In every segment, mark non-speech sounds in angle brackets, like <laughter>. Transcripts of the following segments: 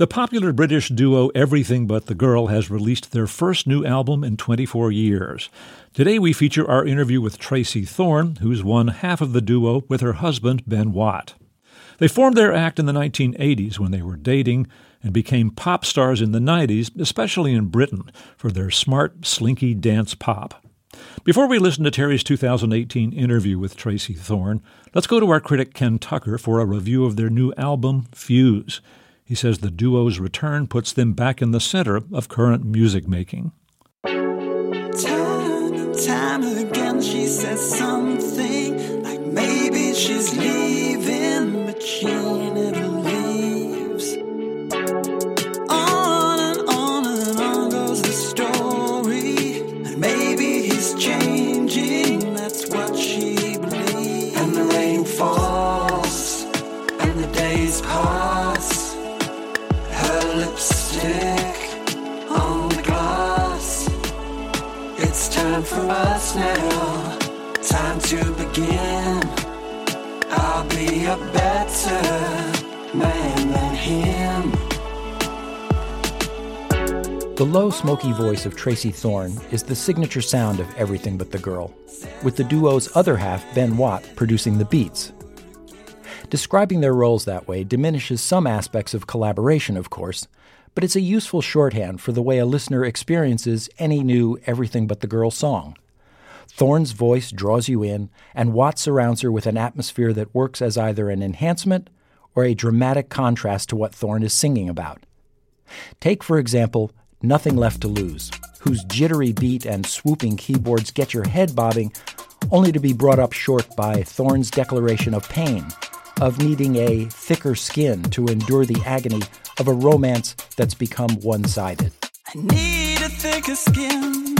The popular British duo Everything But the Girl has released their first new album in 24 years. Today we feature our interview with Tracey Thorn, who's one half of the duo with her husband Ben Watt. They formed their act in the 1980s when they were dating and became pop stars in the 90s, especially in Britain, for their smart, slinky dance pop. Before we listen to Terry's 2018 interview with Tracey Thorn, let's go to our critic Ken Tucker for a review of their new album, Fuse. He says the duo's return puts them back in the center of current music making. Time and time again, she says something like maybe she's leaving, but she us now. Time to begin. I'll be a better man than him. The low, smoky voice of Tracey Thorn is the signature sound of Everything But the Girl, with the duo's other half, Ben Watt, producing the beats. Describing their roles that way diminishes some aspects of collaboration, of course, but it's a useful shorthand for the way a listener experiences any new Everything But the Girl song. Thorn's voice draws you in, and Watt surrounds her with an atmosphere that works as either an enhancement or a dramatic contrast to what Thorn is singing about. Take, for example, Nothing Left to Lose, whose jittery beat and swooping keyboards get your head bobbing, only to be brought up short by Thorn's declaration of pain, of needing a thicker skin to endure the agony of a romance that's become one sided. I need a thicker skin.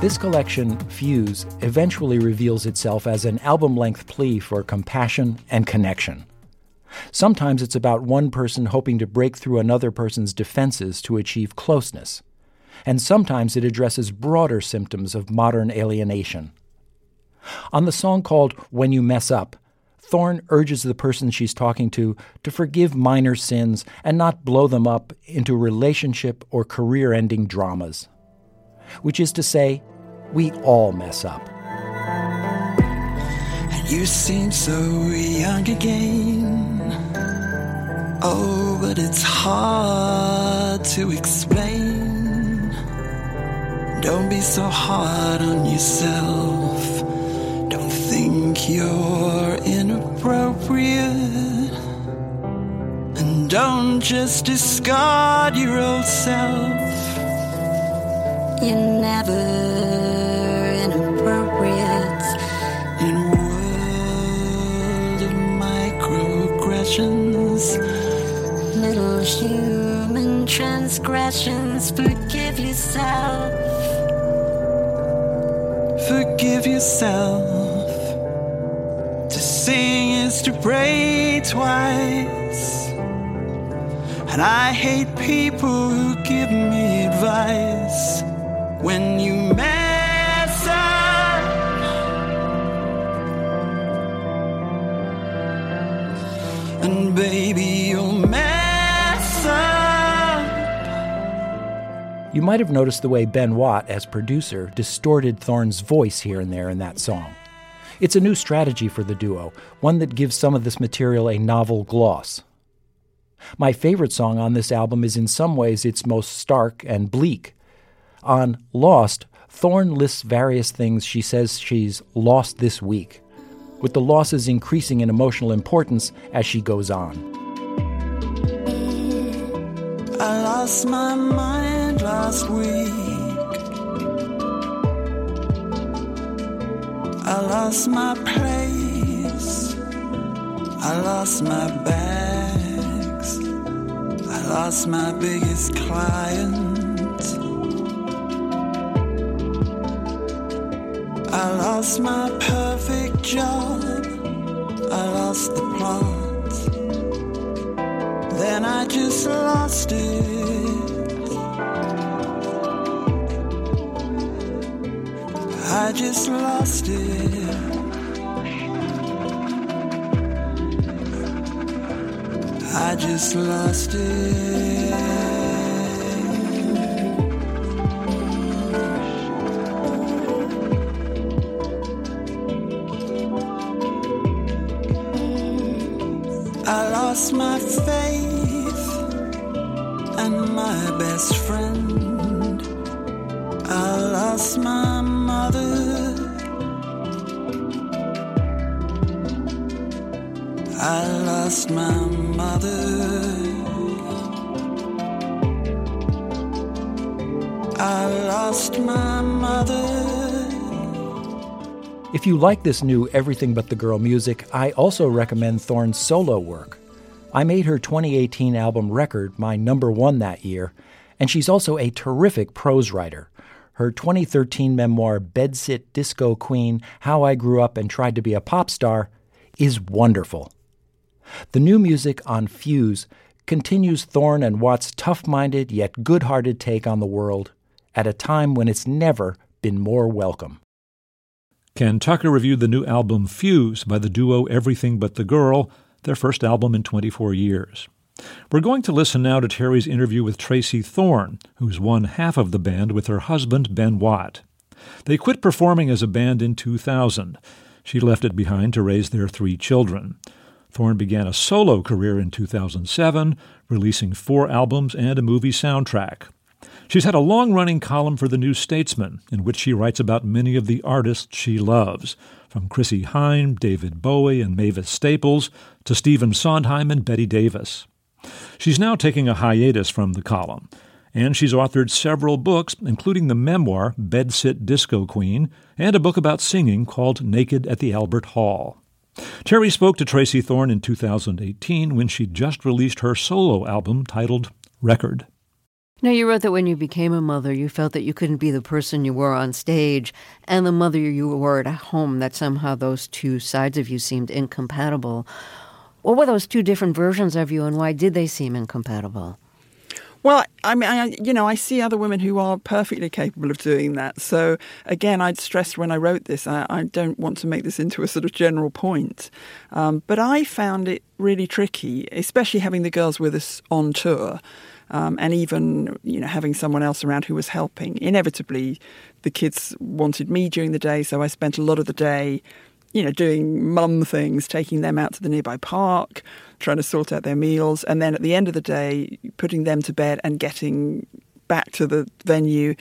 This collection, Fuse, eventually reveals itself as an album length plea for compassion and connection. Sometimes it's about one person hoping to break through another person's defenses to achieve closeness. And sometimes it addresses broader symptoms of modern alienation. On the song called When You Mess Up, Thorn urges the person she's talking to to forgive minor sins and not blow them up into relationship or career ending dramas. Which is to say, we all mess up. And you seem so young again. Oh, but it's hard to explain. Don't be so hard on yourself. Don't think you're inappropriate. And don't just discard your old self. You're never inappropriate. In a world of microaggressions. Little human transgressions. Forgive yourself. Forgive yourself. To sing is to pray twice. And I hate people who give me advice when you mess up. And baby, you'll mess up. You might have noticed the way Ben Watt, as producer, distorted Thorn's voice here and there in that song. It's a new strategy for the duo, one that gives some of this material a novel gloss. My favorite song on this album is in some ways its most stark and bleak. On Lost, Thorn lists various things she says she's lost this week, with the losses increasing in emotional importance as she goes on. I lost my mind last week. I lost my place. I lost my bags. I lost my biggest client. I lost my perfect job. I lost the plot. Then I just lost it. I just lost it. I just lost it. Lost my faith and my best friend. I lost my mother. I lost my mother. I lost my mother. If you like this new Everything But the Girl music, I also recommend Thorn's solo work. I made her 2018 album Record my number one that year, and she's also a terrific prose writer. Her 2013 memoir, Bedsit Disco Queen How I Grew Up and Tried to Be a Pop Star, is wonderful. The new music on Fuse continues Thorn and Watt's tough minded yet good hearted take on the world at a time when it's never been more welcome. Ken Tucker reviewed the new album Fuse by the duo Everything But the Girl, their first album in 24 years. We're going to listen now to Terry's interview with Tracey Thorn, who's one half of the band with her husband, Ben Watt. They quit performing as a band in 2000. She left it behind to raise their three children. Thorn began a solo career in 2007, releasing four albums and a movie soundtrack. She's had a long running column for the New Statesman, in which she writes about many of the artists she loves, from Chrissie Hynde, David Bowie, and Mavis Staples, to Stephen Sondheim and Betty Davis. She's now taking a hiatus from the column, and she's authored several books, including the memoir Bedsit Disco Queen and a book about singing called Naked at the Albert Hall. Terry spoke to Tracey Thorn in 2018 when she just released her solo album titled Record. Now, you wrote that when you became a mother, you felt that you couldn't be the person you were on stage and the mother you were at home, that somehow those two sides of you seemed incompatible. What were those two different versions of you, and why did they seem incompatible? Well, I mean, I, you know, I see other women who are perfectly capable of doing that. So, again, I'd stressed when I wrote this, I, I don't want to make this into a sort of general point. Um, but I found it really tricky, especially having the girls with us on tour. Um, and even you know having someone else around who was helping. Inevitably, the kids wanted me during the day, so I spent a lot of the day, you know, doing mum things, taking them out to the nearby park, trying to sort out their meals, and then at the end of the day, putting them to bed and getting back to the venue.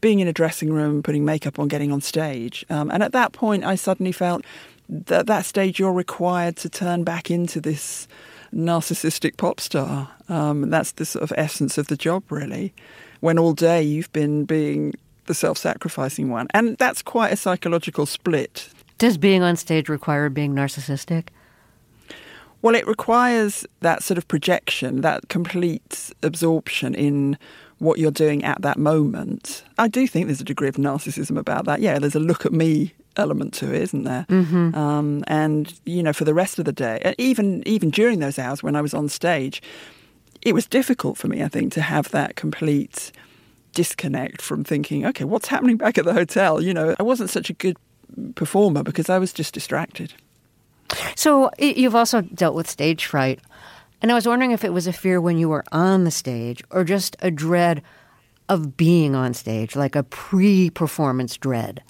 Being in a dressing room, putting makeup on, getting on stage. Um, and at that point, I suddenly felt that that stage you're required to turn back into this narcissistic pop star. Um, that's the sort of essence of the job, really. When all day you've been being the self sacrificing one. And that's quite a psychological split. Does being on stage require being narcissistic? Well, it requires that sort of projection, that complete absorption in what you're doing at that moment. I do think there's a degree of narcissism about that. Yeah, there's a look at me element to it, isn't there? Mm-hmm. Um, and you know, for the rest of the day, even even during those hours when I was on stage, it was difficult for me. I think to have that complete disconnect from thinking, okay, what's happening back at the hotel? You know, I wasn't such a good performer because I was just distracted. So you've also dealt with stage fright. And I was wondering if it was a fear when you were on the stage or just a dread of being on stage, like a pre performance dread.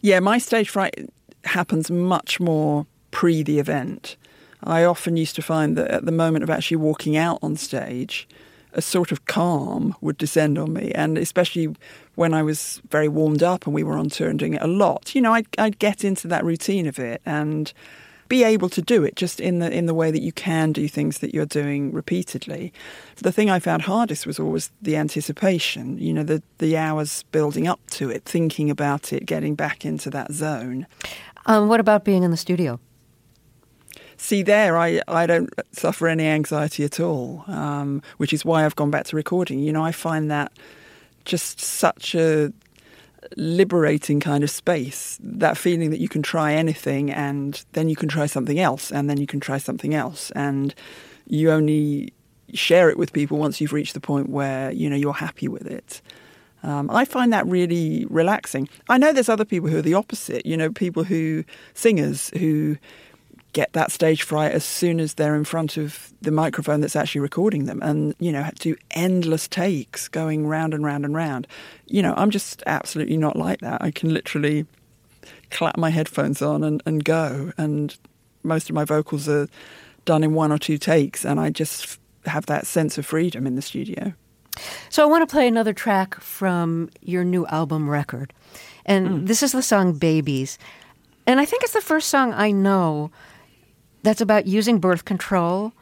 Yeah, my stage fright happens much more pre the event. I often used to find that at the moment of actually walking out on stage, a sort of calm would descend on me. And especially when I was very warmed up and we were on tour and doing it a lot, you know, I'd, I'd get into that routine of it and be able to do it just in the in the way that you can do things that you're doing repeatedly. The thing I found hardest was always the anticipation, you know, the the hours building up to it, thinking about it, getting back into that zone. Um, what about being in the studio? See, there, I, I don't suffer any anxiety at all, um, which is why I've gone back to recording. You know, I find that just such a liberating kind of space. That feeling that you can try anything and then you can try something else and then you can try something else. And you only share it with people once you've reached the point where, you know, you're happy with it. Um, I find that really relaxing. I know there's other people who are the opposite, you know, people who, singers who get that stage fright as soon as they're in front of the microphone that's actually recording them and, you know, do endless takes going round and round and round. You know, I'm just absolutely not like that. I can literally clap my headphones on and, and go. And most of my vocals are done in one or two takes. And I just have that sense of freedom in the studio. So I want to play another track from your new album record. And mm. this is the song Babies. And I think it's the first song I know that's about using birth control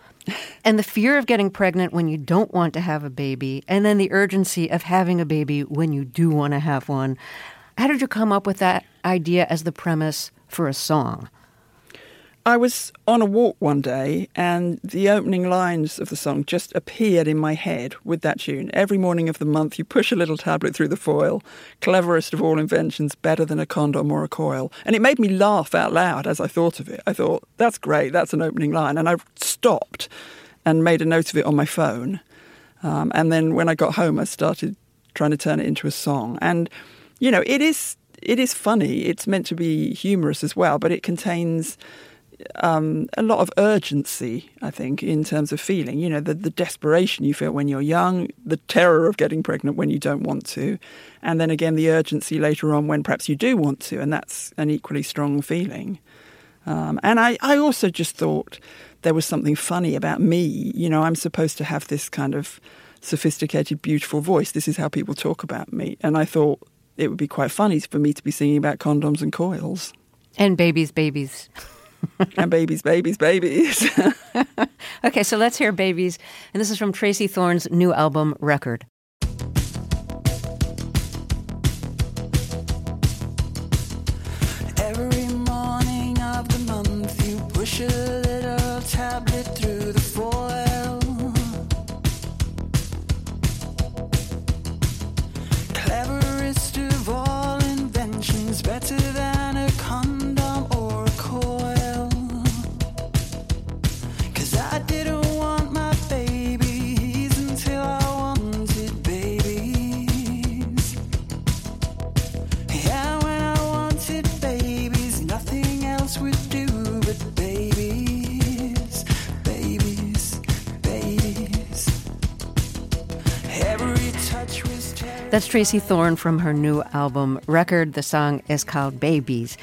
and the fear of getting pregnant when you don't want to have a baby, and then the urgency of having a baby when you do want to have one. How did you come up with that idea as the premise for a song? I was on a walk one day and the opening lines of the song just appeared in my head with that tune. Every morning of the month, you push a little tablet through the foil. Cleverest of all inventions, better than a condom or a coil. And it made me laugh out loud as I thought of it. I thought, that's great, that's an opening line. And I stopped and made a note of it on my phone. Um, and then when I got home, I started trying to turn it into a song. And, you know, it is. It is funny. It's meant to be humorous as well, but it contains um, a lot of urgency, I think, in terms of feeling. You know, the, the desperation you feel when you're young, the terror of getting pregnant when you don't want to, and then again the urgency later on when perhaps you do want to, and that's an equally strong feeling. Um, and I, I also just thought there was something funny about me. You know, I'm supposed to have this kind of sophisticated, beautiful voice. This is how people talk about me. And I thought it would be quite funny for me to be singing about condoms and coils. And babies, babies. <laughs> <laughs> and babies, babies, babies. <laughs> Okay, so let's hear Babies. And this is from Tracey Thorn's new album, Record. Tracey Thorn from her new album, Record. The song is called Babies.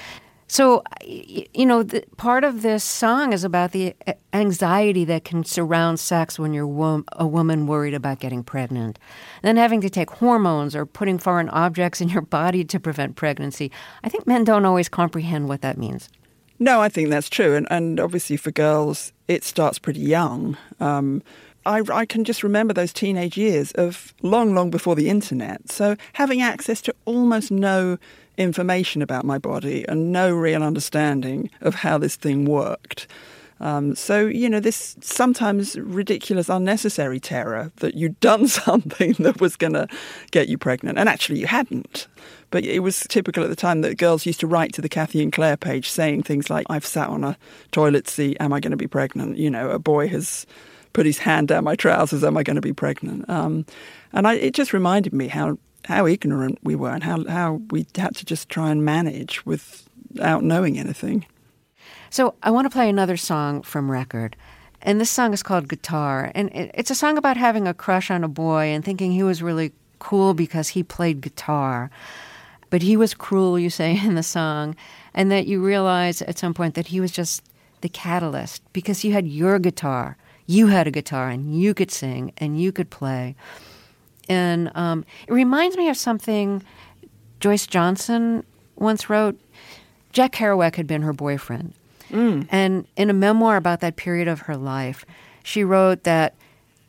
So, you know, the, part of this song is about the anxiety that can surround sex when you're a woman worried about getting pregnant. then having to take hormones or putting foreign objects in your body to prevent pregnancy. I think men don't always comprehend what that means. No, I think that's true. And, and obviously for girls, it starts pretty young. Um, I, I can just remember those teenage years of long, long before the internet. So having access to almost no information about my body and no real understanding of how this thing worked. Um, so, you know, this sometimes ridiculous, unnecessary terror that you'd done <laughs> something that was going to get you pregnant, and actually you hadn't. But it was typical at the time that girls used to write to the Cathy and Claire page saying things like, I've sat on a toilet seat, am I going to be pregnant? You know, a boy has put his hand down my trousers, am I going to be pregnant? Um, and I, it just reminded me how, how ignorant we were and how, how we had to just try and manage without knowing anything. So I want to play another song from Record. And this song is called Guitar. And it's a song about having a crush on a boy and thinking he was really cool because he played guitar. But he was cruel, you say <laughs> in the song. And that you realize at some point that he was just the catalyst because you had your guitar. You had a guitar and you could sing and you could play. And um, it reminds me of something Joyce Johnson once wrote. Jack Kerouac had been her boyfriend. And in a memoir about that period of her life, she wrote that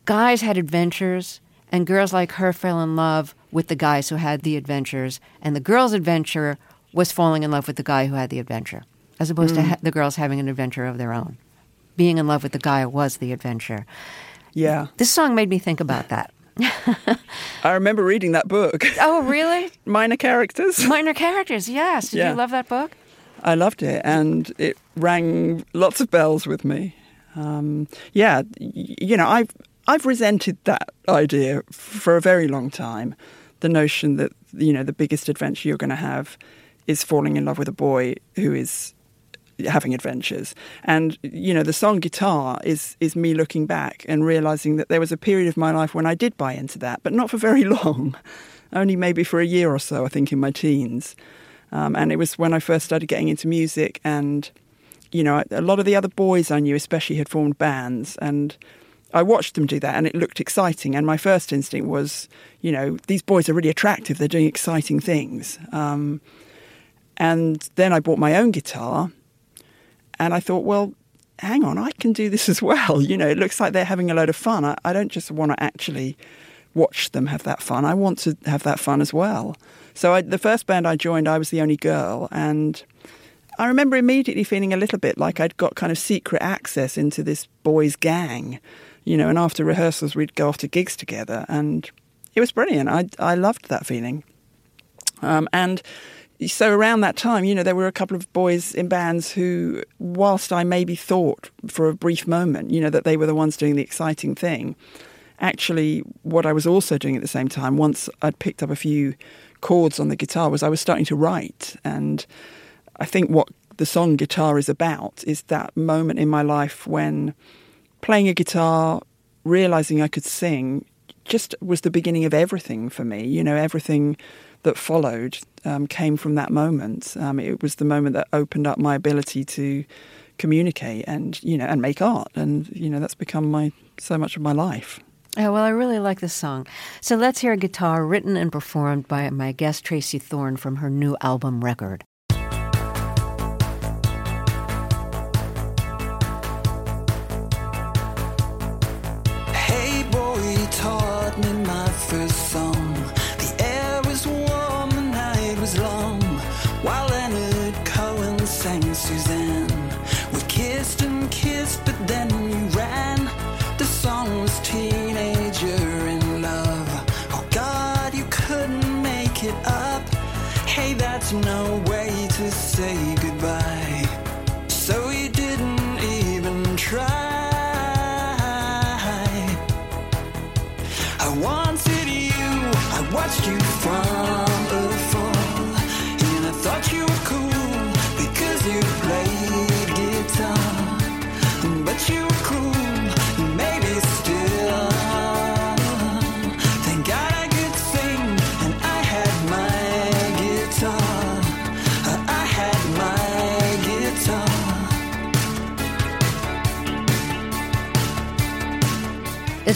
guys had adventures and girls like her fell in love with the guys who had the adventures, and the girl's adventure was falling in love with the guy who had the adventure, as opposed to ha- the girls having an adventure of their own. Being in love with the guy was the adventure. Yeah. This song made me think about that. I remember reading that book. Oh, really? <laughs> Minor characters. Minor characters, yes. Did Yeah. you love that book? I loved it, and it rang lots of bells with me. Um, yeah, you know, I've I've resented that idea for a very long time. The notion that you know the biggest adventure you're going to have is falling in love with a boy who is having adventures. And you know, the song "Guitar" is is me looking back and realizing that there was a period of my life when I did buy into that, but not for very <laughs> long. Only maybe for a year or so, I think, in my teens. Um, and it was when I first started getting into music, and you know, a lot of the other boys I knew, especially, had formed bands, and I watched them do that, and it looked exciting. And my first instinct was, you know, these boys are really attractive; they're doing exciting things. Um, and then I bought my own guitar, and I thought, well, hang on, I can do this as well. <laughs> You know, it looks like they're having a load of fun. I, I don't just want to actually watch them have that fun. I want to have that fun as well. So I, the first band I joined, I was the only girl, and I remember immediately feeling a little bit like I'd got kind of secret access into this boys' gang, you know. And after rehearsals, we'd go off to gigs together, and it was brilliant. I I loved that feeling. Um, and so around that time, you know, there were a couple of boys in bands who, whilst I maybe thought for a brief moment, you know, that they were the ones doing the exciting thing, actually, what I was also doing at the same time, once I'd picked up a few chords on the guitar, was I was starting to write. And I think what the song Guitar is about is that moment in my life when playing a guitar, realizing I could sing, just was the beginning of everything for me. You know, everything that followed um, came from that moment. Um, it was the moment that opened up my ability to communicate and you know and make art, and you know that's become my so much of my life. Oh, well, I really like this song. So let's hear a guitar written and performed by my guest Tracey Thorn from her new album Record.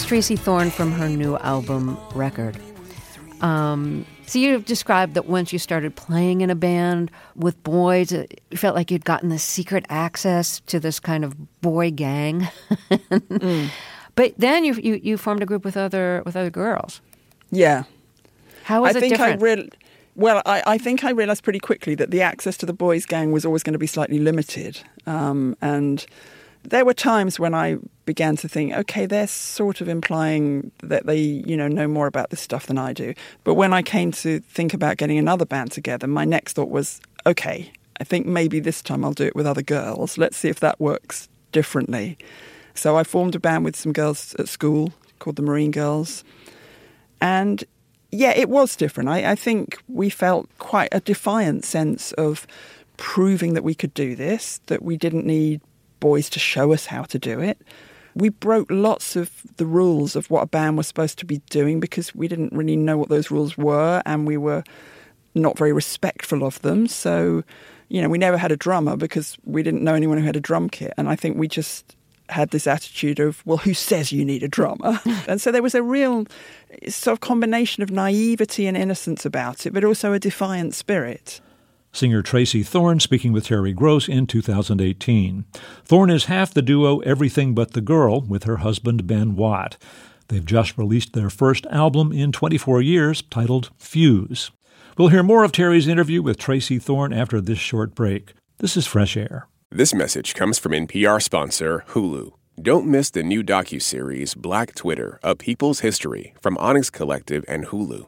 Tracey Thorn from her new album Record. Um, so you described that once you started playing in a band with boys, it, you felt like you'd gotten this secret access to this kind of boy gang. <laughs> But then you, you you formed a group with other with other girls. Yeah, How was I it think different? I real well, I, I think I realised pretty quickly that the access to the boys' gang was always going to be slightly limited, um, and there were times when I began to think, okay, they're sort of implying that they, you know, know more about this stuff than I do. But when I came to think about getting another band together, my next thought was, okay, I think maybe this time I'll do it with other girls. Let's see if that works differently. So I formed a band with some girls at school called the Marine Girls. And yeah, it was different. I, I think we felt quite a defiant sense of proving that we could do this, that we didn't need boys to show us how to do it. We broke lots of the rules of what a band was supposed to be doing because we didn't really know what those rules were, and we were not very respectful of them. So, you know, we never had a drummer because we didn't know anyone who had a drum kit. And I think we just had this attitude of, well, who says you need a drummer? <laughs> and so there was a real sort of combination of naivety and innocence about it, but also a defiant spirit. Singer Tracey Thorn speaking with Terry Gross in 2018. Thorn is half the duo Everything But the Girl with her husband Ben Watt. They've just released their first album in 24 years titled Fuse. We'll hear more of Terry's interview with Tracey Thorn after this short break. This is Fresh Air. This message comes from NPR sponsor Hulu. Don't miss the new docuseries Black Twitter: A People's History from Onyx Collective and Hulu.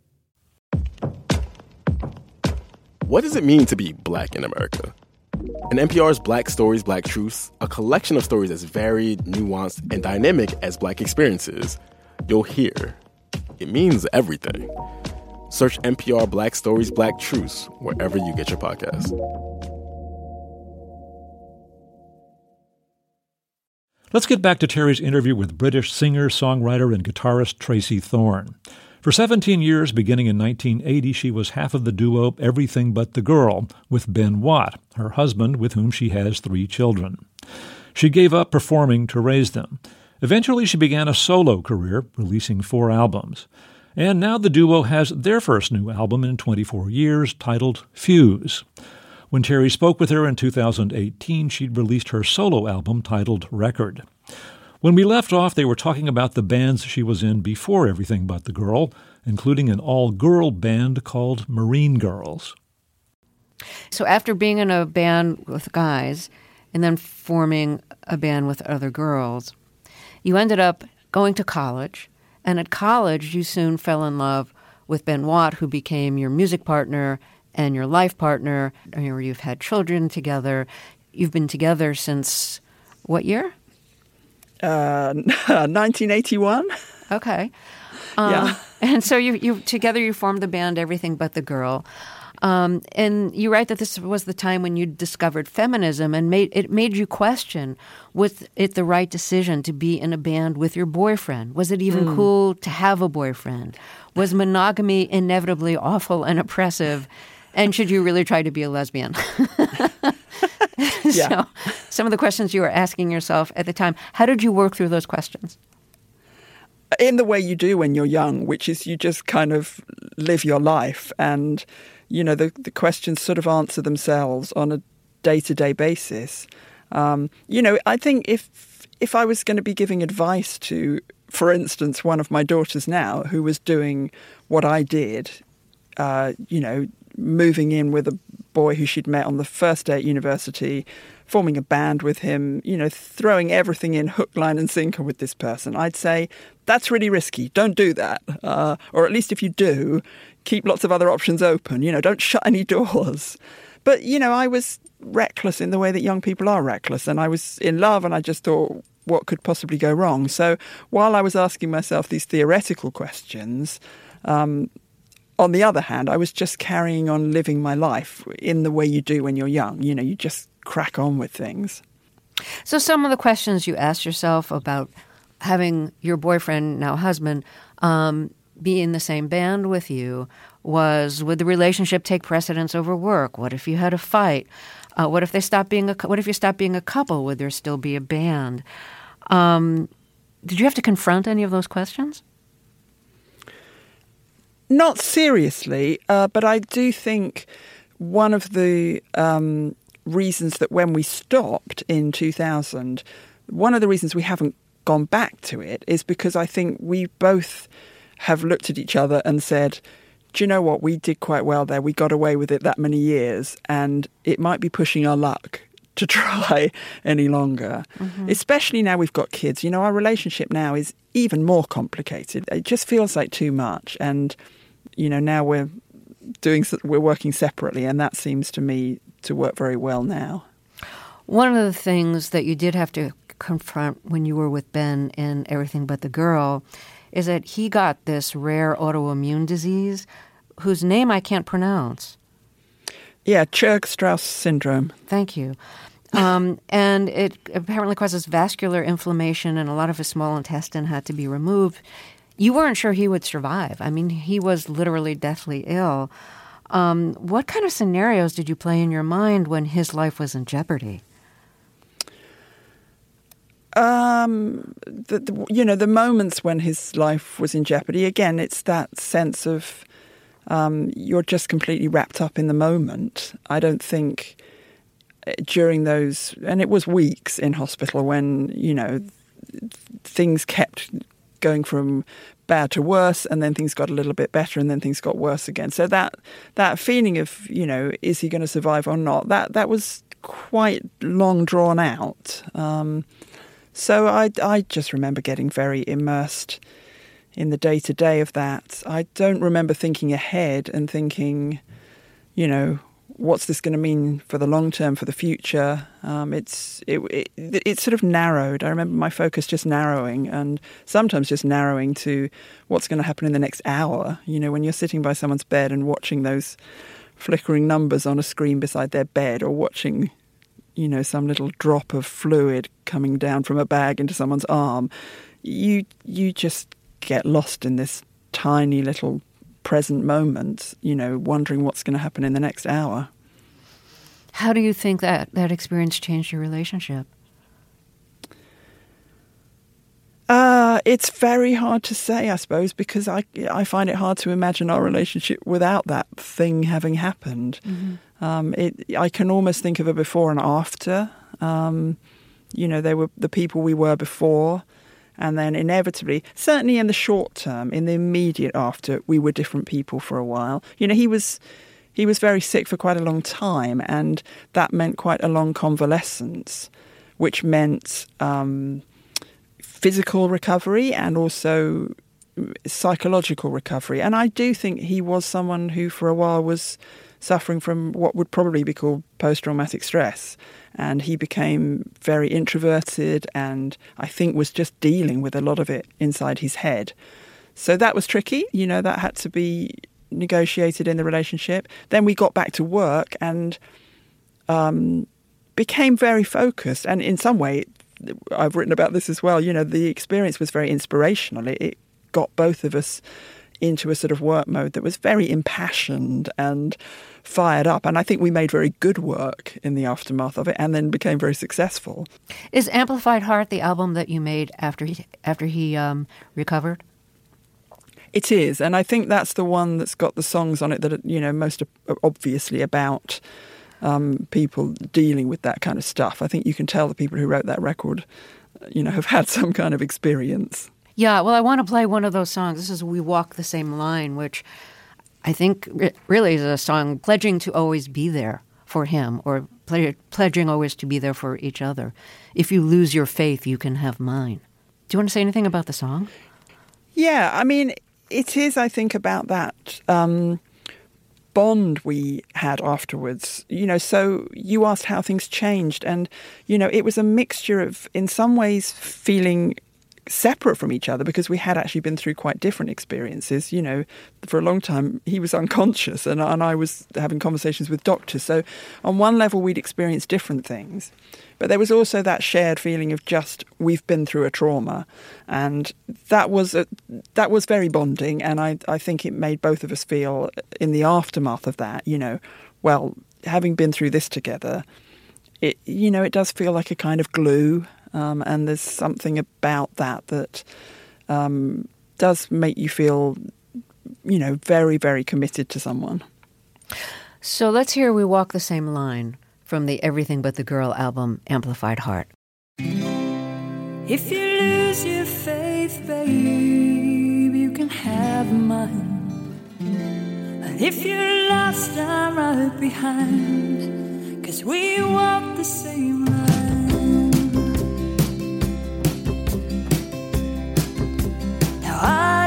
What does it mean to be black in America? In NPR's Black Stories, Black Truths, a collection of stories as varied, nuanced, and dynamic as black experiences, you'll hear it means everything. Search NPR Black Stories, Black Truths wherever you get your podcasts. Let's get back to Terry's interview with British singer, songwriter, and guitarist Tracey Thorn. For 17 years, beginning in 1980, she was half of the duo Everything But the Girl with Ben Watt, her husband, with whom she has three children. She gave up performing to raise them. Eventually, she began a solo career, releasing four albums. And now the duo has their first new album in 24 years, titled Fuse. When Terry spoke with her in 2018, she'd released her solo album titled Record. When we left off, they were talking about the bands she was in before Everything But the Girl, including an all girl band called Marine Girls. So after being in a band with guys and then forming a band with other girls, you ended up going to college. And at college, you soon fell in love with Ben Watt, who became your music partner and your life partner. Or you've had children together. You've been together since what year? Uh, <laughs> 1981. Okay. Um, Yeah. And so you, you together you formed the band Everything But the Girl. Um, and you write that this was the time when you discovered feminism and made it made you question was it the right decision to be in a band with your boyfriend? Was it even cool to have a boyfriend? Was monogamy inevitably awful and oppressive? And should you really try to be a lesbian? <laughs> <laughs> Yeah. so, some of the questions you were asking yourself at the time. How did you work through those questions? in the way you do when you're young, which is you just kind of live your life and, you know, the, the questions sort of answer themselves on a day to day basis. Um, you know, I think if if I was going to be giving advice to, for instance, one of my daughters now who was doing what I did, uh, you know, moving in with a boy who she'd met on the first day at university, forming a band with him, you know, throwing everything in hook, line, and sinker with this person, I'd say that's really risky. Don't do that. Uh, or at least if you do, keep lots of other options open. You know, don't shut any <laughs> doors. But, you know, I was reckless in the way that young people are reckless. And I was in love and I just thought, what could possibly go wrong? So while I was asking myself these theoretical questions, um, on the other hand, I was just carrying on living my life in the way you do when you're young. You know, you just crack on with things. So, some of the questions you asked yourself about having your boyfriend, now husband, um, be in the same band with you was would the relationship take precedence over work? What if you had a fight? Uh, what if they stopped being a? What if you stopped being a couple? Would there still be a band? Um, did you have to confront any of those questions? Not seriously, uh, but I do think one of the um, reasons that when we stopped in 2000, one of the reasons we haven't gone back to it is because I think we both have looked at each other and said, do you know what? We did quite well there. We got away with it that many years, and it might be pushing our luck to <laughs> try any longer. Especially now we've got kids. You know, our relationship now is even more complicated. It just feels like too much. And, you know, now we're doing, we're working separately, and that seems to me to work very well now. One of the things that you did have to confront when you were with Ben in Everything But the Girl is that he got this rare autoimmune disease whose name I can't pronounce. Yeah, Churg Strauss syndrome. Thank you. Um, and it apparently causes vascular inflammation, and a lot of his small intestine had to be removed. You weren't sure he would survive. I mean, he was literally deathly ill. Um, what kind of scenarios did you play in your mind when his life was in jeopardy? Um, the, the, you know, the moments when his life was in jeopardy, again, it's that sense of um, you're just completely wrapped up in the moment. I don't think uh, during those, and it was weeks in hospital when, you know, things kept going from bad to worse and then things got a little bit better and then things got worse again so that that feeling of you know is he going to survive or not that that was quite long drawn out um, so I, I just remember getting very immersed in the day to day of that. I don't remember thinking ahead and thinking, you know, what's this going to mean for the long term, for the future? Um, it's it, it it's sort of narrowed. I remember my focus just narrowing, and sometimes just narrowing to what's going to happen in the next hour. You know, when you're sitting by someone's bed and watching those flickering numbers on a screen beside their bed, or watching you know, some little drop of fluid coming down from a bag into someone's arm, you you just get lost in this tiny little present moment, you know, wondering what's going to happen in the next hour. How do you think that that experience changed your relationship? Uh, it's very hard to say, I suppose, because I I find it hard to imagine our relationship without that thing having happened. Mm-hmm. Um, it, I can almost think of a before and after. Um, you know, they were the people we were before, and then inevitably, certainly in the short term, in the immediate after, we were different people for a while. You know, he was he was very sick for quite a long time, and that meant quite a long convalescence, which meant um, physical recovery and also psychological recovery. And I do think he was someone who, for a while, was suffering from what would probably be called post traumatic stress. And he became very introverted and I think was just dealing with a lot of it inside his head. So that was tricky. You know, that had to be negotiated in the relationship. Then we got back to work and um, became very focused. And in some way, I've written about this as well. You know, the experience was very inspirational. It, it got both of us into a sort of work mode that was very impassioned and fired up. And I think we made very good work in the aftermath of it and then became very successful. Is Amplified Heart the album that you made after he, after he um, recovered? It is. And I think that's the one that's got the songs on it that are, you know, most obviously about um, people dealing with that kind of stuff. I think you can tell the people who wrote that record, you know, have had <laughs> some kind of experience. Yeah, well, I want to play one of those songs. This is We Walk the Same Line, which I think really is a song pledging to always be there for him or pledging always to be there for each other. If you lose your faith, you can have mine. Do you want to say anything about the song? Yeah, I mean, it is, I think, about that um, bond we had afterwards. You know, so you asked how things changed, and, you know, it was a mixture of, in some ways, feeling separate from each other because we had actually been through quite different experiences. You know, for a long time he was unconscious and, and I was having conversations with doctors. So on one level we'd experienced different things. But there was also that shared feeling of just we've been through a trauma, and that was a, that was very bonding. And I I think it made both of us feel in the aftermath of that, you know, well, having been through this together, it you know it does feel like a kind of glue um, and there's something about that that um, does make you feel, you know, very, very committed to someone. So let's hear We Walk the Same Line from the Everything But the Girl album, Amplified Heart. If you lose your faith, babe, you can have mine. And if you're lost, I'm right behind. Cause we walk the same line. I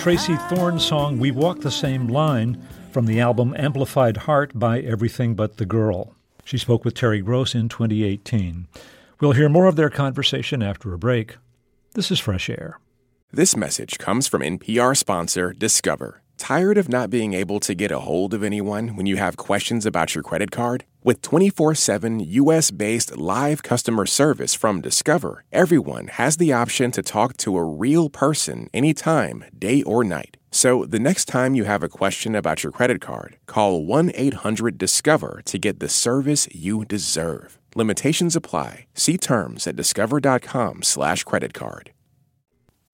Tracey Thorn's song We Walk the Same Line from the album Amplified Heart by Everything But the Girl. She spoke with Terry Gross in 2018. We'll hear more of their conversation after a break. This is Fresh Air. This message comes from NPR sponsor Discover. Tired of not being able to get a hold of anyone when you have questions about your credit card? With 24 7 US based live customer service from Discover, everyone has the option to talk to a real person anytime, day or night. So the next time you have a question about your credit card, call 1 800 Discover to get the service you deserve. Limitations apply. See terms at discover.com/slash credit card.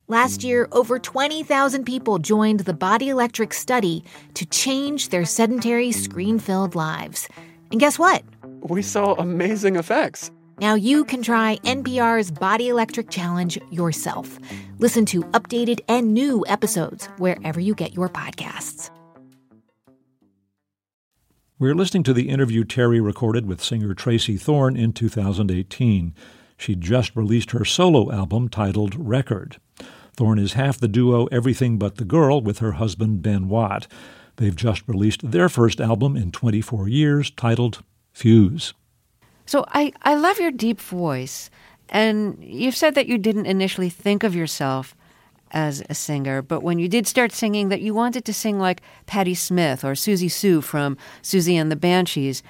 Last year, over 20,000 people joined the Body Electric study to change their sedentary, screen filled lives. And guess what? We saw amazing effects. Now you can try NPR's Body Electric Challenge yourself. Listen to updated and new episodes wherever you get your podcasts. We're listening to the interview Terry recorded with singer Tracey Thorn in 2018. She just released her solo album titled Record. Thorn is half the duo Everything But the Girl with her husband Ben Watt. They've just released their first album in 24 years titled Fuse. So I, I love your deep voice. And you've said that you didn't initially think of yourself as a singer, but when you did start singing, that you wanted to sing like Patti Smith or Siouxsie Sioux from Siouxsie and the Banshees.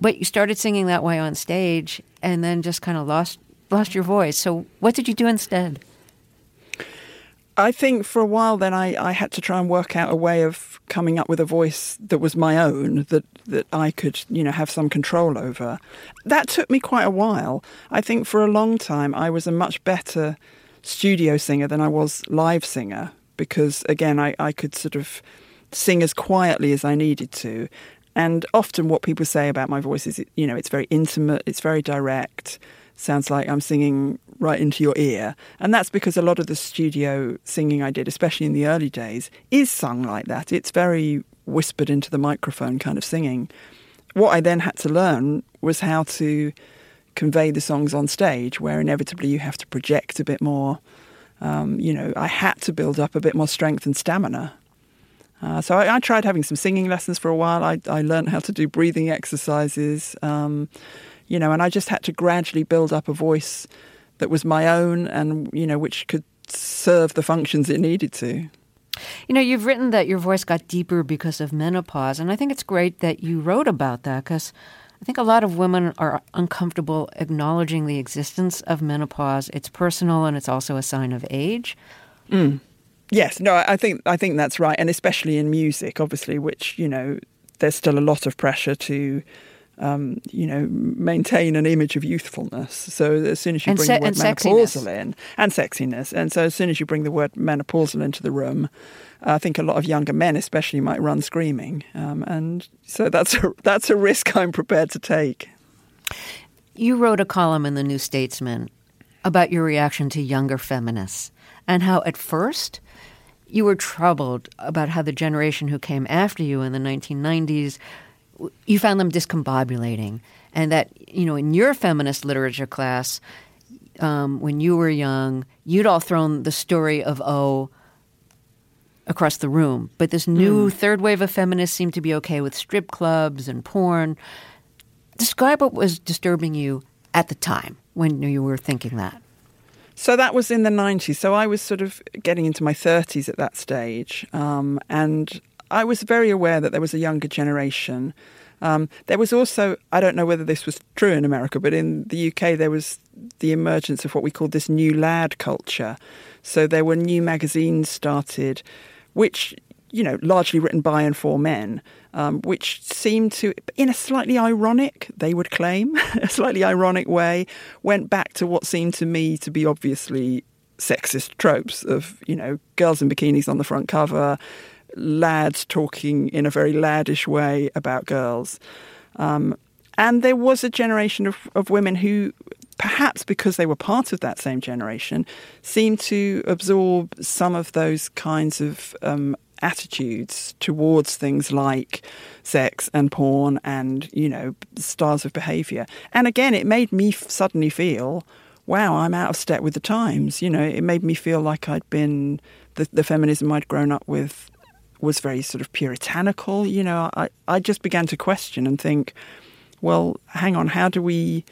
But you started singing that way on stage and then just kind of lost lost your voice. So what did you do instead? I think for a while then I, I had to try and work out a way of coming up with a voice that was my own, that, that I could, you know, have some control over. That took me quite a while. I think for a long time I was a much better studio singer than I was live singer because again I, I could sort of sing as quietly as I needed to. And often what people say about my voice is, you know, it's very intimate, it's very direct sounds like I'm singing right into your ear. And that's because a lot of the studio singing I did, especially in the early days, is sung like that. It's very whispered into the microphone kind of singing. What I then had to learn was how to convey the songs on stage, where inevitably you have to project a bit more. Um, you know, I had to build up a bit more strength and stamina. Uh, so I, I, tried having some singing lessons for a while. I, I learned how to do breathing exercises. Um, you know, and I just had to gradually build up a voice that was my own and, you know, which could serve the functions it needed to. You know, you've written that your voice got deeper because of menopause, and I think it's great that you wrote about that because I think a lot of women are uncomfortable acknowledging the existence of menopause. It's personal and it's also a sign of age. Mm. Yes, no, I think I think that's right, and especially in music, obviously, which you know, there's still a lot of pressure to um, you know, maintain an image of youthfulness. So as soon as you and bring se- the word menopausal in, and sexiness, and so as soon as you bring the word menopausal into the room, I think a lot of younger men, especially, might run screaming, um, and so that's a, that's a risk I'm prepared to take. You wrote a column in the New Statesman about your reaction to younger feminists and how at first you were troubled about how the generation who came after you in the 1990s you found them discombobulating, and that you know in your feminist literature class, um, when you were young, you'd all thrown the story of O across the room, but this new mm. third wave of feminists seemed to be okay with strip clubs and porn. Describe what was disturbing you at the time when you were thinking that. So that was in the 90s. So I was sort of getting into my 30s at that stage. Um, and I was very aware that there was a younger generation. Um, there was also, I don't know whether this was true in America, but in the UK, there was the emergence of what we call this new lad culture. So there were new magazines started, which, you know, largely written by and for men, um, which seemed to, in a slightly ironic, they would claim, <laughs> a slightly ironic way, went back to what seemed to me to be obviously sexist tropes of, you know, girls in bikinis on the front cover, lads talking in a very laddish way about girls. Um, and there was a generation of, of women who, perhaps because they were part of that same generation, seemed to absorb some of those kinds of um, attitudes towards things like sex and porn and, you know, styles of behavior. And again, it made me suddenly feel, wow, I'm out of step with the times. You know, it made me feel like I'd been the, the feminism I'd grown up with was very sort of puritanical. You know, I, I just began to question and think, well, hang on, how do we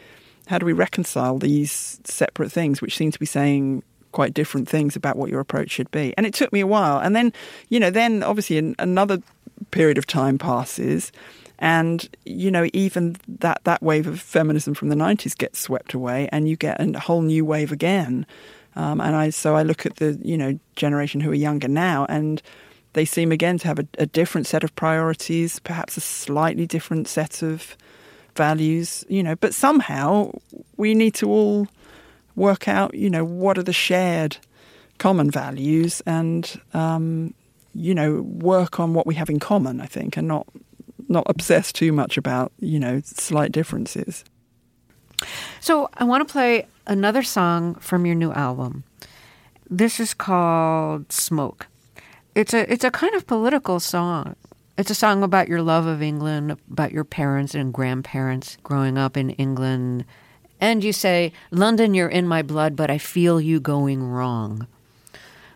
how do we reconcile these separate things which seem to be saying quite different things about what your approach should be? And it took me a while. And then, you know, then obviously an, another period of time passes and you know even that that wave of feminism from the 90s gets swept away and you get a whole new wave again um, and I so I look at the you know generation who are younger now and they seem again to have a, a different set of priorities perhaps a slightly different set of values you know but somehow we need to all work out you know what are the shared common values and um, you know work on what we have in common i think and not not obsess too much about you know slight differences. So I want to play another song from your new album. This is called Smoke. It's a it's a kind of political song. It's a song about your love of England, about your parents and grandparents growing up in England. And you say, London, you're in my blood, but I feel you going wrong.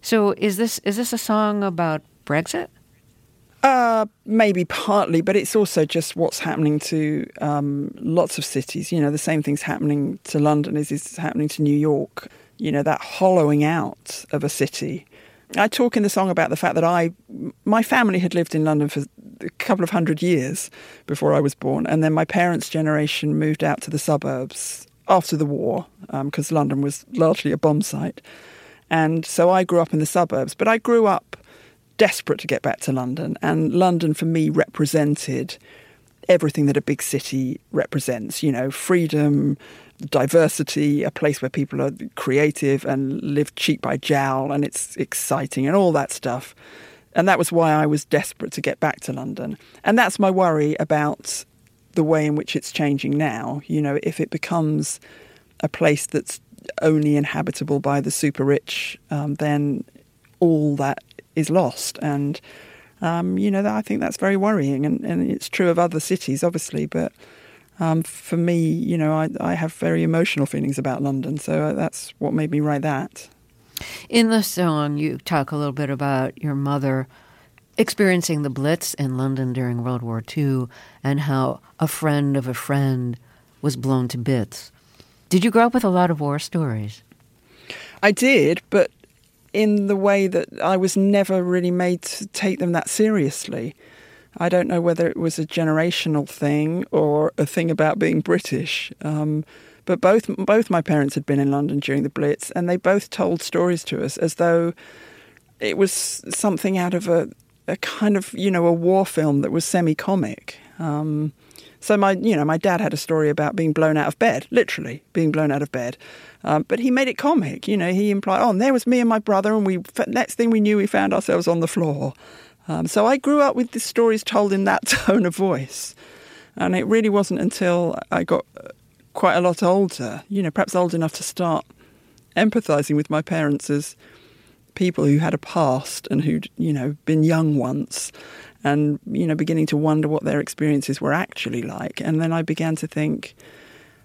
So is this is this a song about Brexit? Uh, maybe partly, but it's also just what's happening to um, lots of cities. You know, the same thing's happening to London as is happening to New York. You know, that hollowing out of a city. I talk in the song about the fact that I, my family had lived in London for a couple of hundred years before I was born, and then my parents' generation moved out to the suburbs after the war because um, London was largely a bomb site. And so I grew up in the suburbs, but I grew up desperate to get back to London. And London, for me, represented everything that a big city represents you know, freedom, diversity, a place where people are creative and live cheek by jowl and it's exciting and all that stuff. And that was why I was desperate to get back to London. And that's my worry about the way in which it's changing now. You know, if it becomes a place that's only inhabitable by the super rich, um, then all that is lost. And, um, you know, I think that's very worrying. And, and it's true of other cities, obviously. But um, for me, you know, I, I have very emotional feelings about London. So uh, that's what made me write that. In the song, you talk a little bit about your mother experiencing the Blitz in London during World War II and how a friend of a friend was blown to bits. Did you grow up with a lot of war stories? I did, but in the way that I was never really made to take them that seriously. I don't know whether it was a generational thing or a thing about being British. Um, but both both my parents had been in London during the Blitz, and they both told stories to us as though it was something out of a, a kind of you know a war film that was semi comic. Um, so my, you know, my dad had a story about being blown out of bed, literally being blown out of bed. Um, but he made it comic. You know, he implied, oh, and there was me and my brother, and we next thing we knew, we found ourselves on the floor. Um, so I grew up with the stories told in that <laughs> tone of voice, and it really wasn't until I got uh, quite a lot older, you know, perhaps old enough to start empathizing with my parents as people who had a past and who'd, you know, been young once and you know beginning to wonder what their experiences were actually like. And then i began to think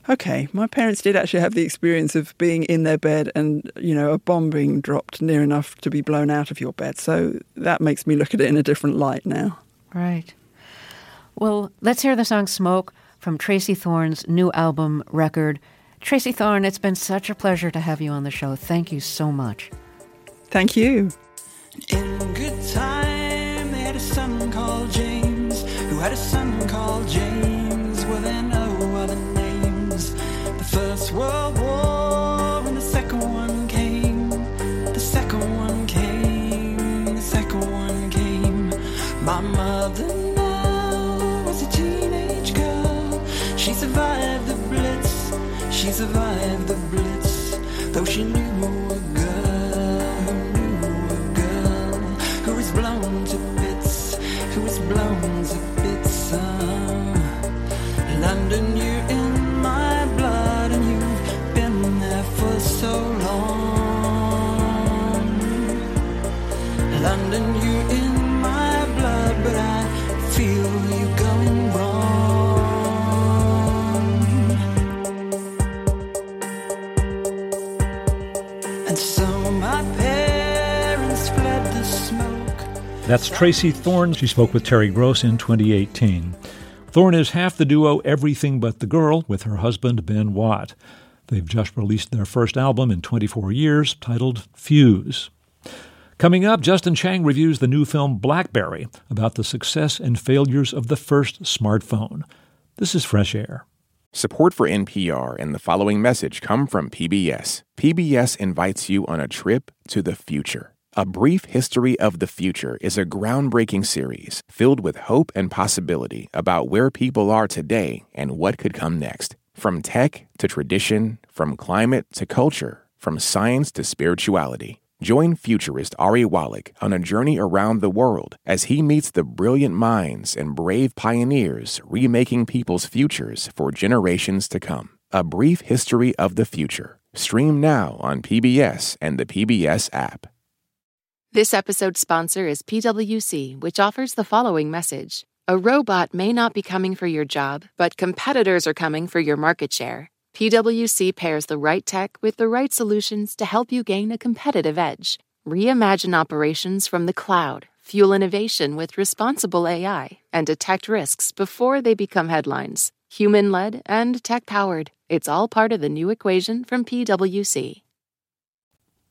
okay my parents did actually have the experience of being in their bed and you know a bomb being dropped near enough to be blown out of your bed. So that makes me look at it in a different light now. Right. Well let's hear the song smoke from tracey thorn's new album record. Tracey thorn it's been such a pleasure to have you on the show. Thank you so much. Thank you. In good time had a son called James, who had a son called James, My mother now was a teenage girl. She survived the Blitz, she survived the Blitz, though she knew That's Tracey Thorn. She spoke with Terry Gross in 2018. Thorn is half the duo Everything But the Girl with her husband Ben Watt. They've just released their first album in 24 years titled Fuse. Coming up, Justin Chang reviews the new film Blackberry about the success and failures of the first smartphone. This is Fresh Air. Support for NPR and the following message come from PBS. PBS invites you on a trip to the future. A Brief History of the Future is a groundbreaking series filled with hope and possibility about where people are today and what could come next. From tech to tradition, from climate to culture, from science to spirituality. Join futurist Ari Wallach on a journey around the world as he meets the brilliant minds and brave pioneers remaking people's futures for generations to come. A Brief History of the Future. Stream now on PBS and the PBS app. This episode's sponsor is PWC, which offers the following message A robot may not be coming for your job, but competitors are coming for your market share. PWC pairs the right tech with the right solutions to help you gain a competitive edge. Reimagine operations from the cloud, fuel innovation with responsible AI, and detect risks before they become headlines. Human led and tech powered. It's all part of the new equation from PWC.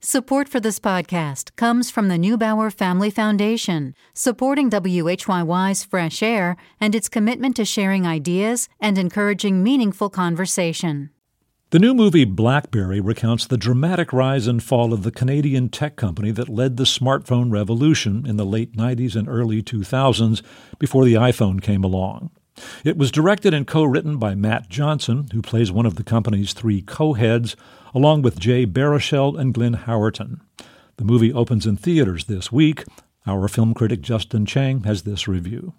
Support for this podcast comes from the Neubauer Family Foundation, supporting WHYY's Fresh Air and its commitment to sharing ideas and encouraging meaningful conversation. The new movie Blackberry recounts the dramatic rise and fall of the Canadian tech company that led the smartphone revolution in the late 90s and early 2000s before the iPhone came along. It was directed and co written by Matt Johnson, who plays one of the company's three co heads, along with Jay Baruchel and Glenn Howerton. The movie opens in theaters this week. Our film critic Justin Chang has this review.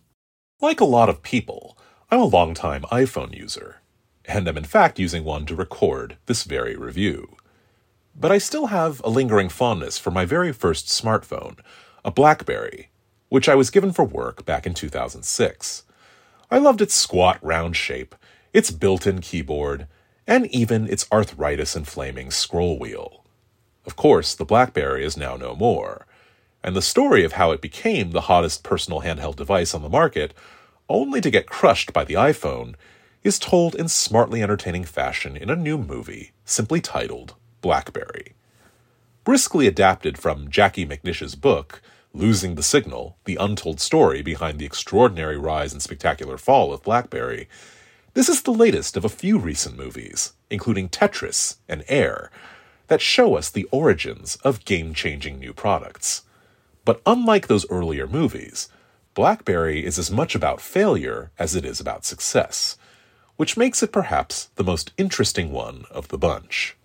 Like a lot of people, I'm a longtime iPhone user, and I'm in fact using one to record this very review. But I still have a lingering fondness for my very first smartphone, a Blackberry, which I was given for work back in 2006. I loved its squat round shape, its built in keyboard, and even its arthritis inflaming scroll wheel. Of course, the Blackberry is now no more, and the story of how it became the hottest personal handheld device on the market, only to get crushed by the iPhone, is told in smartly entertaining fashion in a new movie simply titled Blackberry. Briskly adapted from Jacquie McNish's book, Losing the Signal, the untold story behind the extraordinary rise and spectacular fall of BlackBerry, this is the latest of a few recent movies, including Tetris and Air, that show us the origins of game changing new products. But unlike those earlier movies, BlackBerry is as much about failure as it is about success, which makes it perhaps the most interesting one of the bunch.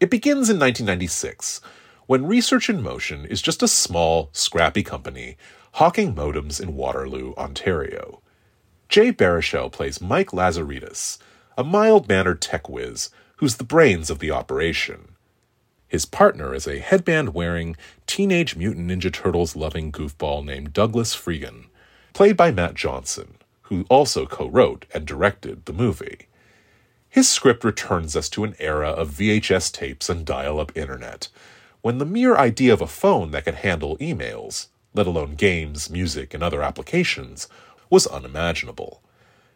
It begins in 1996 when Research in Motion is just a small, scrappy company hawking modems in Waterloo, Ontario. Jay Baruchel plays Mike Lazaridis, a mild mannered tech whiz who's the brains of the operation. His partner is a headband wearing, Teenage Mutant Ninja Turtles loving goofball named Douglas Fregin, played by Matt Johnson, who also co wrote and directed the movie. His script returns us to an era of VHS tapes and dial up internet, when the mere idea of a phone that could handle emails, let alone games, music, and other applications, was unimaginable.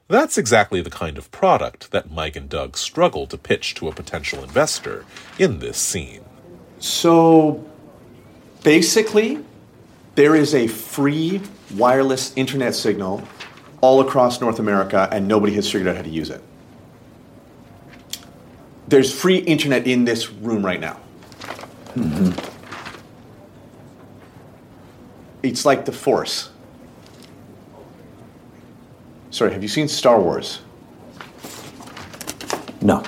That's exactly the kind of product that Mike and Doug struggle to pitch to a potential investor in this scene. So basically, there is a free wireless internet signal all across North America, and nobody has figured out how to use it. There's free internet in this room right now. Mm-hmm. It's like the Force. Sorry, have you seen Star Wars? No.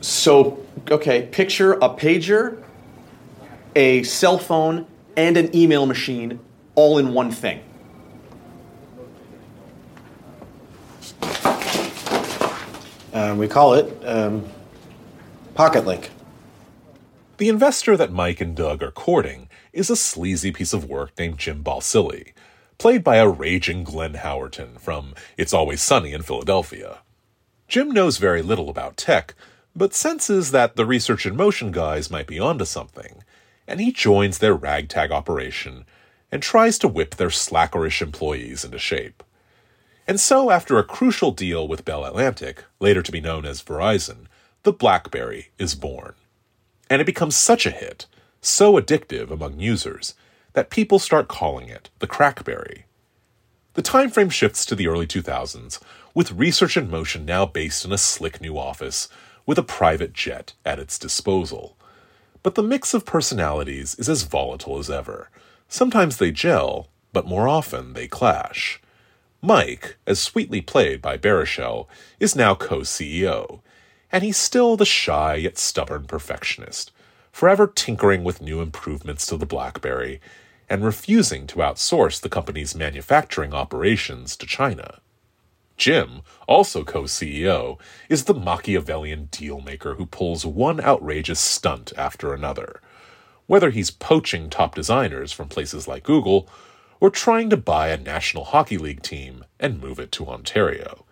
So, okay, picture a pager, a cell phone, and an email machine all in one thing. Uh, we call it um, Pocket Link. The investor that Mike and Doug are courting is a sleazy piece of work named Jim Balsillie, played by a raging Glenn Howerton from It's Always Sunny in Philadelphia. Jim knows very little about tech, but senses that the research in motion guys might be onto something, and he joins their ragtag operation and tries to whip their slackerish employees into shape. And so, after a crucial deal with Bell Atlantic, later to be known as Verizon, the BlackBerry is born. And it becomes such a hit, so addictive among users, that people start calling it the Crackberry. The time frame shifts to the early 2000s, with research in motion now based in a slick new office with a private jet at its disposal. But the mix of personalities is as volatile as ever. Sometimes they gel, but more often they clash. Mike, as sweetly played by Baruchel, is now co CEO, and he's still the shy yet stubborn perfectionist, forever tinkering with new improvements to the Blackberry and refusing to outsource the company's manufacturing operations to China. Jim, also co CEO, is the Machiavellian dealmaker who pulls one outrageous stunt after another. Whether he's poaching top designers from places like Google or trying to buy a National Hockey League team and move it to Ontario.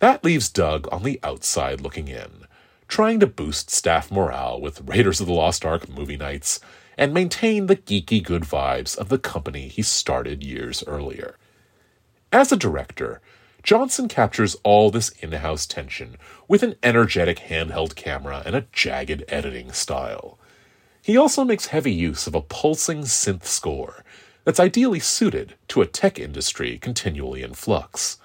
That leaves Doug on the outside looking in, trying to boost staff morale with Raiders of the Lost Ark movie nights and maintain the geeky good vibes of the company he started years earlier. As a director, Johnson captures all this in house tension with an energetic handheld camera and a jagged editing style. He also makes heavy use of a pulsing synth score that's ideally suited to a tech industry continually in flux.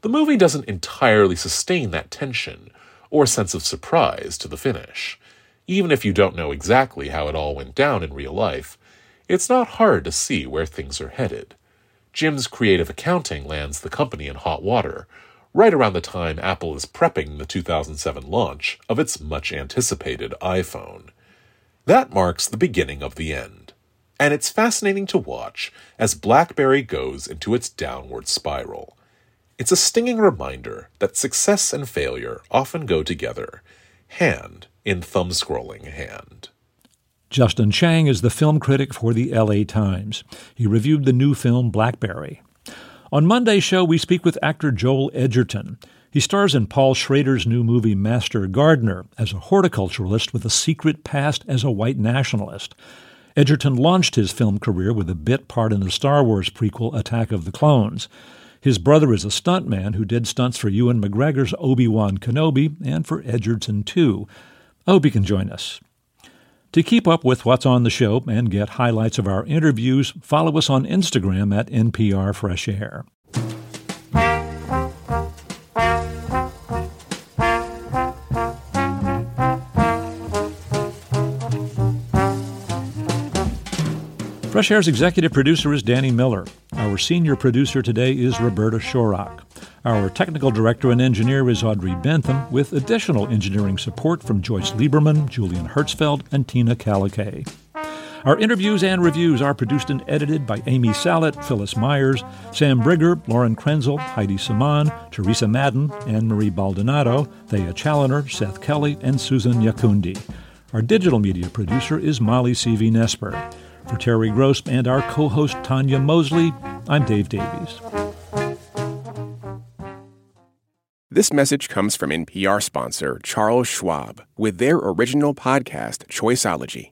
The movie doesn't entirely sustain that tension or sense of surprise to the finish. Even if you don't know exactly how it all went down in real life, it's not hard to see where things are headed. Jim's creative accounting lands the company in hot water, right around the time Apple is prepping the 2007 launch of its much anticipated iPhone. That marks the beginning of the end, and it's fascinating to watch as BlackBerry goes into its downward spiral. It's a stinging reminder that success and failure often go together, hand in thumb scrolling hand. Justin Chang is the film critic for the LA Times. He reviewed the new film Blackberry. On Monday's show, we speak with actor Joel Edgerton. He stars in Paul Schrader's new movie Master Gardener as a horticulturalist with a secret past as a white nationalist. Edgerton launched his film career with a bit part in the Star Wars prequel Attack of the Clones. His brother is a stuntman who did stunts for Ewan McGregor's Obi Wan Kenobi and for Edgerton, too. I hope you can join us. To keep up with what's on the show and get highlights of our interviews, follow us on Instagram at NPR Fresh Air. Fresh Air's executive producer is Danny Miller. Our senior producer today is Roberta Shorrock. Our technical director and engineer is Audrey Bentham, with additional engineering support from Joyce Lieberman, Julian Hertzfeld, and Tina Kalakay. Our interviews and reviews are produced and edited by Amy Salit, Phyllis Myers, Sam Brigger, Lauren Krenzel, Heidi Saman, Teresa Madden, Anne Marie Baldonado, Thea Challoner, Seth Kelly, and Susan Nyakundi. Our digital media producer is Molly Seavy-Nesper. For Terry Gross and our co host Tanya Mosley, I'm Dave Davies. This message comes from NPR sponsor Charles Schwab with their original podcast, Choiceology.